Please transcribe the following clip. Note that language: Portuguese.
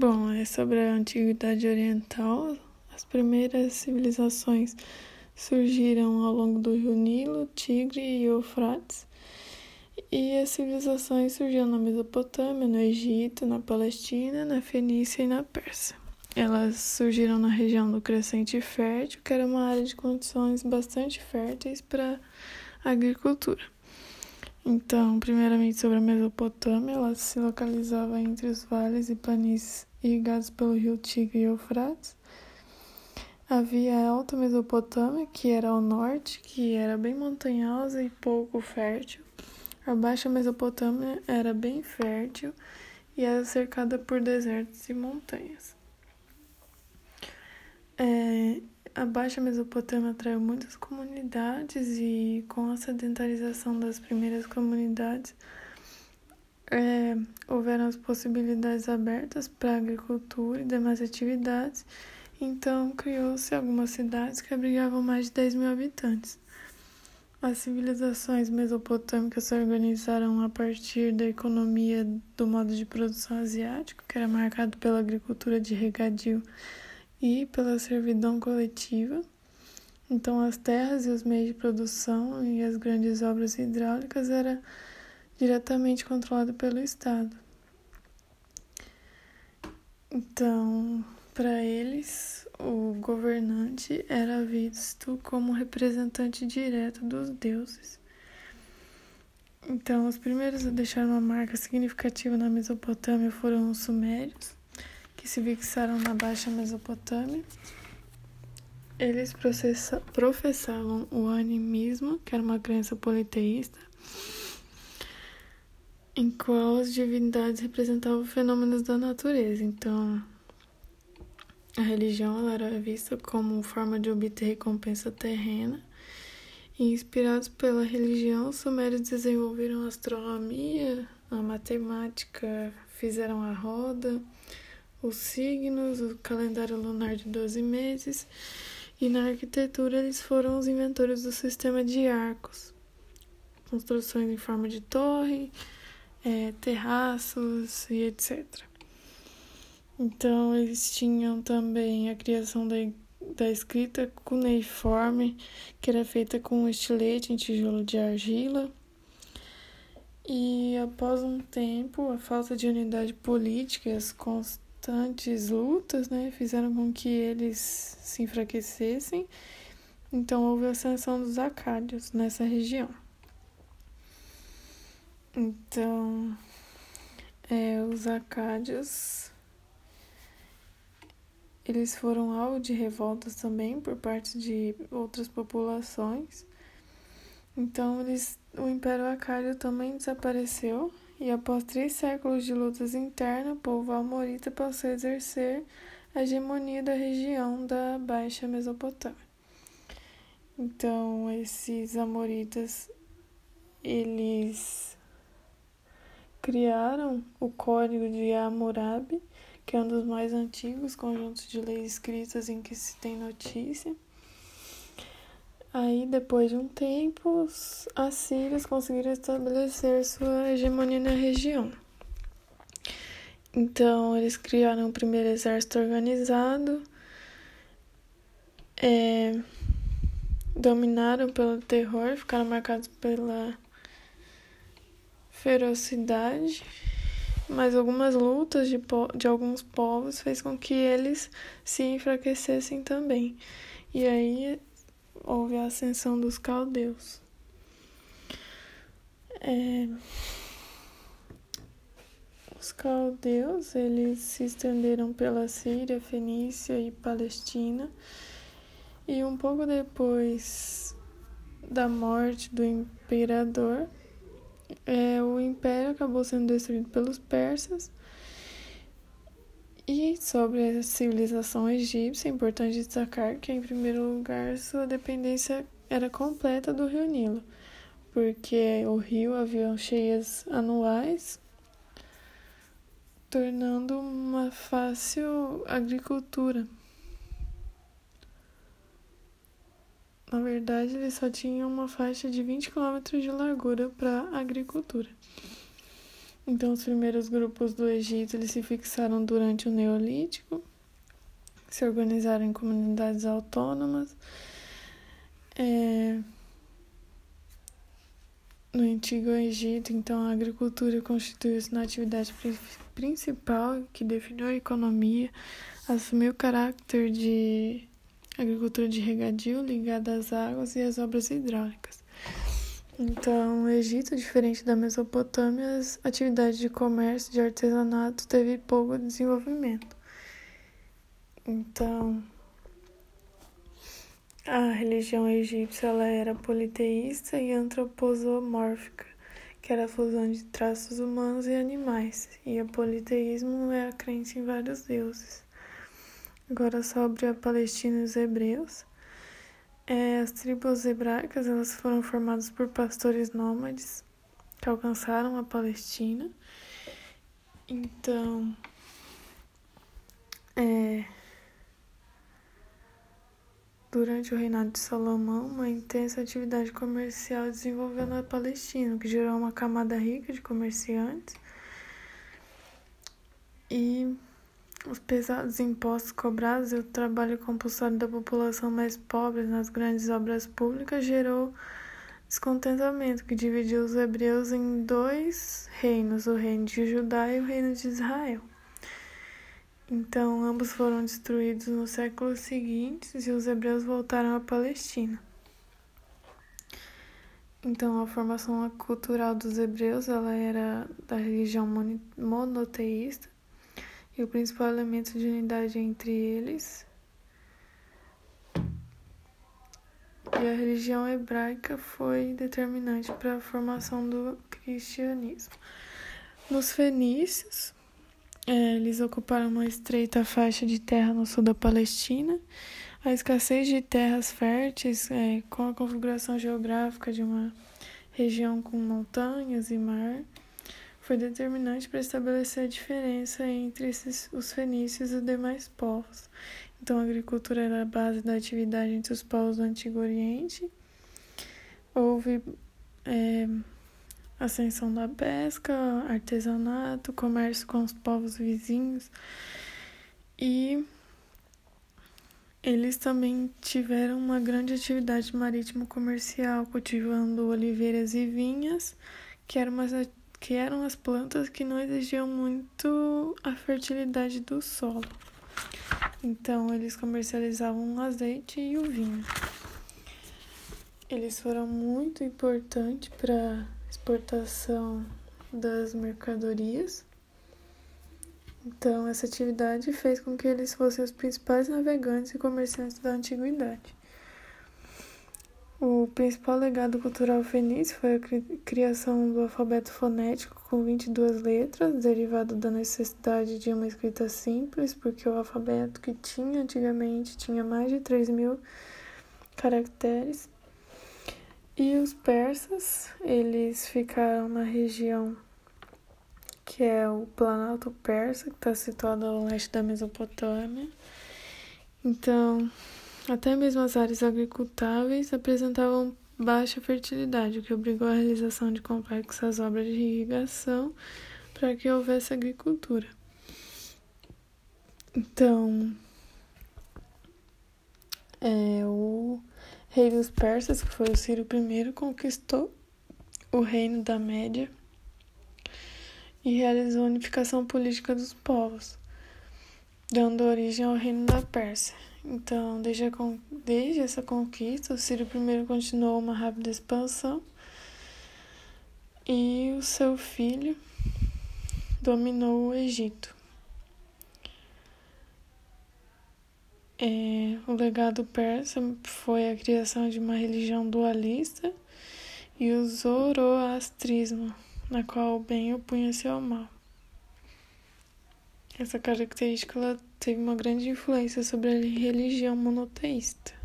Bom, é sobre a Antiguidade Oriental. As primeiras civilizações surgiram ao longo do rio Nilo, Tigre e Eufrates. E as civilizações surgiram na Mesopotâmia, no Egito, na Palestina, na Fenícia e na Pérsia. Elas surgiram na região do Crescente Fértil, que era uma área de condições bastante férteis para a agricultura. Então, primeiramente sobre a Mesopotâmia, ela se localizava entre os vales e planícies irrigados pelo rio Tigre e Eufrates. Havia a Alta Mesopotâmia, que era ao norte, que era bem montanhosa e pouco fértil. A Baixa Mesopotâmia era bem fértil e era cercada por desertos e montanhas. É, a Baixa Mesopotâmia atraiu muitas comunidades e com a sedentarização das primeiras comunidades, é, houveram as possibilidades abertas para agricultura e demais atividades, então criou-se algumas cidades que abrigavam mais de 10 mil habitantes. As civilizações mesopotâmicas se organizaram a partir da economia do modo de produção asiático, que era marcado pela agricultura de regadio e pela servidão coletiva. Então, as terras e os meios de produção e as grandes obras hidráulicas eram diretamente controlado pelo Estado. Então, para eles, o governante era visto como representante direto dos deuses. Então, os primeiros a deixar uma marca significativa na Mesopotâmia foram os Sumérios, que se fixaram na Baixa Mesopotâmia. Eles professavam o animismo, que era uma crença politeísta, em qual as divindades representavam fenômenos da natureza. Então, a religião era vista como forma de obter recompensa terrena. E, inspirados pela religião, os sumérios desenvolveram a astronomia, a matemática, fizeram a roda, os signos, o calendário lunar de 12 meses. E na arquitetura, eles foram os inventores do sistema de arcos, construções em forma de torre, é, terraços e etc. Então, eles tinham também a criação da, da escrita cuneiforme, que era feita com estilete em tijolo de argila. E após um tempo, a falta de unidade política e as constantes lutas né, fizeram com que eles se enfraquecessem. Então, houve a ascensão dos acádios nessa região. Então, é, os acádios eles foram alvo de revoltas também por parte de outras populações. Então, eles, o Império Acádio também desapareceu e após três séculos de lutas internas, o povo amorita passou a exercer a hegemonia da região da Baixa Mesopotâmia. Então, esses amoritas, eles criaram o Código de Hammurabi, que é um dos mais antigos conjuntos de leis escritas em que se tem notícia. Aí, depois de um tempo, os assírios conseguiram estabelecer sua hegemonia na região. Então, eles criaram o primeiro exército organizado, é, dominaram pelo terror, ficaram marcados pela ferocidade, mas algumas lutas de, de alguns povos fez com que eles se enfraquecessem também. E aí houve a ascensão dos caldeus. É... Os caldeus, eles se estenderam pela Síria, Fenícia e Palestina. E um pouco depois da morte do imperador, é, o império acabou sendo destruído pelos persas. E sobre a civilização egípcia, é importante destacar que, em primeiro lugar, sua dependência era completa do rio Nilo, porque o rio havia cheias anuais, tornando uma fácil agricultura. Na verdade, ele só tinha uma faixa de 20 km de largura para agricultura. Então, os primeiros grupos do Egito eles se fixaram durante o Neolítico, se organizaram em comunidades autônomas. É... No Antigo Egito, então, a agricultura constituiu-se na atividade principal que definiu a economia, assumiu o caráter de agricultura de regadio ligada às águas e às obras hidráulicas. Então, o Egito, diferente da Mesopotâmia, as atividades de comércio e de artesanato teve pouco desenvolvimento. Então, a religião egípcia ela era politeísta e antroposomórfica, que era a fusão de traços humanos e animais, e o politeísmo é a crença em vários deuses. Agora sobre a Palestina e os hebreus. É, as tribos hebraicas elas foram formadas por pastores nômades que alcançaram a Palestina. Então, é, durante o reinado de Salomão, uma intensa atividade comercial desenvolveu na Palestina, que gerou uma camada rica de comerciantes e os pesados impostos cobrados e o trabalho compulsório da população mais pobre nas grandes obras públicas gerou descontentamento que dividiu os hebreus em dois reinos, o reino de Judá e o reino de Israel. Então, ambos foram destruídos nos séculos seguintes e os hebreus voltaram à Palestina. Então, a formação cultural dos hebreus ela era da religião monoteísta, e o principal elemento de unidade entre eles. E a religião hebraica foi determinante para a formação do cristianismo. Nos fenícios, é, eles ocuparam uma estreita faixa de terra no sul da Palestina. A escassez de terras férteis, é, com a configuração geográfica de uma região com montanhas e mar, foi determinante para estabelecer a diferença entre esses, os fenícios e os demais povos. Então, a agricultura era a base da atividade entre os povos do Antigo Oriente. Houve é, ascensão da pesca, artesanato, comércio com os povos vizinhos e eles também tiveram uma grande atividade marítima comercial, cultivando oliveiras e vinhas, que era uma que eram as plantas que não exigiam muito a fertilidade do solo. Então, eles comercializavam o azeite e o vinho. Eles foram muito importantes para exportação das mercadorias. Então, essa atividade fez com que eles fossem os principais navegantes e comerciantes da antiguidade. O principal legado cultural fenício foi a criação do alfabeto fonético com 22 letras, derivado da necessidade de uma escrita simples, porque o alfabeto que tinha antigamente tinha mais de 3 mil caracteres. E os persas, eles ficaram na região que é o Planalto Persa, que está situado ao leste da Mesopotâmia. Então, até mesmo as áreas agricultáveis apresentavam baixa fertilidade, o que obrigou à realização de complexas obras de irrigação para que houvesse agricultura. Então, é, o rei dos persas, que foi o Ciro I, conquistou o reino da Média e realizou a unificação política dos povos, dando origem ao reino da Pérsia. Então, desde, a, desde essa conquista, o Ciro I continuou uma rápida expansão e o seu filho dominou o Egito. É, o legado persa foi a criação de uma religião dualista e o zoroastrismo, na qual o bem opunha-se ao mal. Essa característica teve uma grande influência sobre a religião monoteísta.